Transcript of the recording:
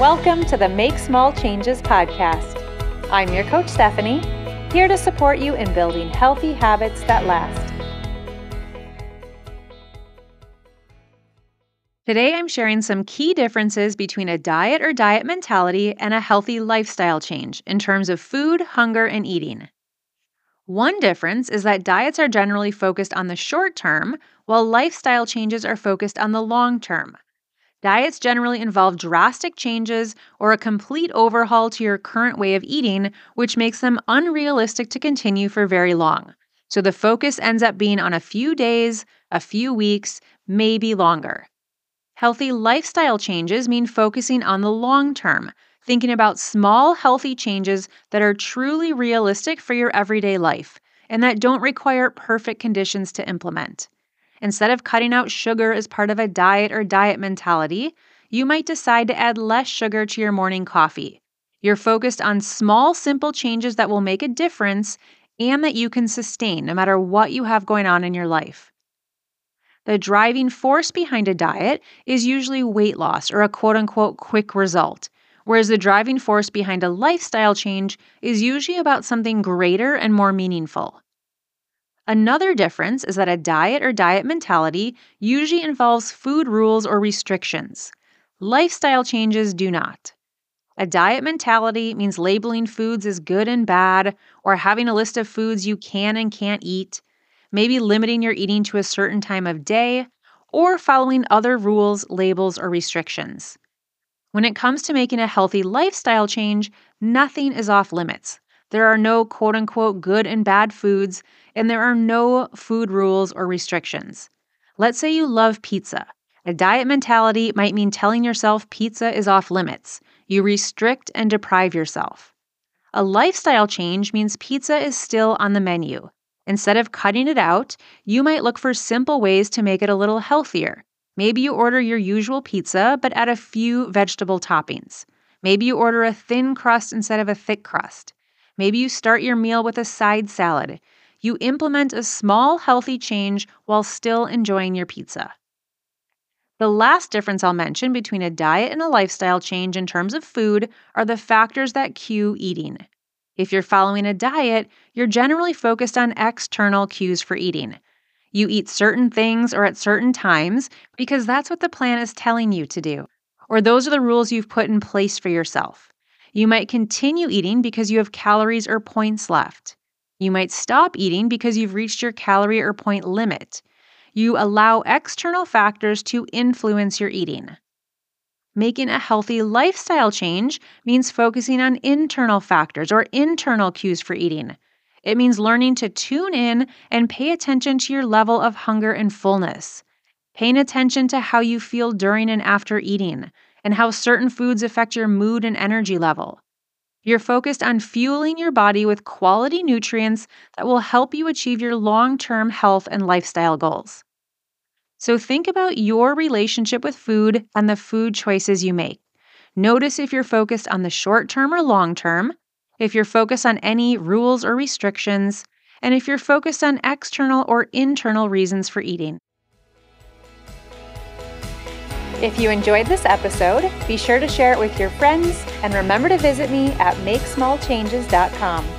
Welcome to the Make Small Changes podcast. I'm your coach, Stephanie, here to support you in building healthy habits that last. Today, I'm sharing some key differences between a diet or diet mentality and a healthy lifestyle change in terms of food, hunger, and eating. One difference is that diets are generally focused on the short term, while lifestyle changes are focused on the long term. Diets generally involve drastic changes or a complete overhaul to your current way of eating, which makes them unrealistic to continue for very long. So the focus ends up being on a few days, a few weeks, maybe longer. Healthy lifestyle changes mean focusing on the long term, thinking about small, healthy changes that are truly realistic for your everyday life and that don't require perfect conditions to implement. Instead of cutting out sugar as part of a diet or diet mentality, you might decide to add less sugar to your morning coffee. You're focused on small, simple changes that will make a difference and that you can sustain no matter what you have going on in your life. The driving force behind a diet is usually weight loss or a quote unquote quick result, whereas the driving force behind a lifestyle change is usually about something greater and more meaningful. Another difference is that a diet or diet mentality usually involves food rules or restrictions. Lifestyle changes do not. A diet mentality means labeling foods as good and bad, or having a list of foods you can and can't eat, maybe limiting your eating to a certain time of day, or following other rules, labels, or restrictions. When it comes to making a healthy lifestyle change, nothing is off limits. There are no quote unquote good and bad foods, and there are no food rules or restrictions. Let's say you love pizza. A diet mentality might mean telling yourself pizza is off limits. You restrict and deprive yourself. A lifestyle change means pizza is still on the menu. Instead of cutting it out, you might look for simple ways to make it a little healthier. Maybe you order your usual pizza, but add a few vegetable toppings. Maybe you order a thin crust instead of a thick crust. Maybe you start your meal with a side salad. You implement a small, healthy change while still enjoying your pizza. The last difference I'll mention between a diet and a lifestyle change in terms of food are the factors that cue eating. If you're following a diet, you're generally focused on external cues for eating. You eat certain things or at certain times because that's what the plan is telling you to do, or those are the rules you've put in place for yourself. You might continue eating because you have calories or points left. You might stop eating because you've reached your calorie or point limit. You allow external factors to influence your eating. Making a healthy lifestyle change means focusing on internal factors or internal cues for eating. It means learning to tune in and pay attention to your level of hunger and fullness. Paying attention to how you feel during and after eating, and how certain foods affect your mood and energy level. You're focused on fueling your body with quality nutrients that will help you achieve your long term health and lifestyle goals. So think about your relationship with food and the food choices you make. Notice if you're focused on the short term or long term, if you're focused on any rules or restrictions, and if you're focused on external or internal reasons for eating. If you enjoyed this episode, be sure to share it with your friends and remember to visit me at makesmallchanges.com.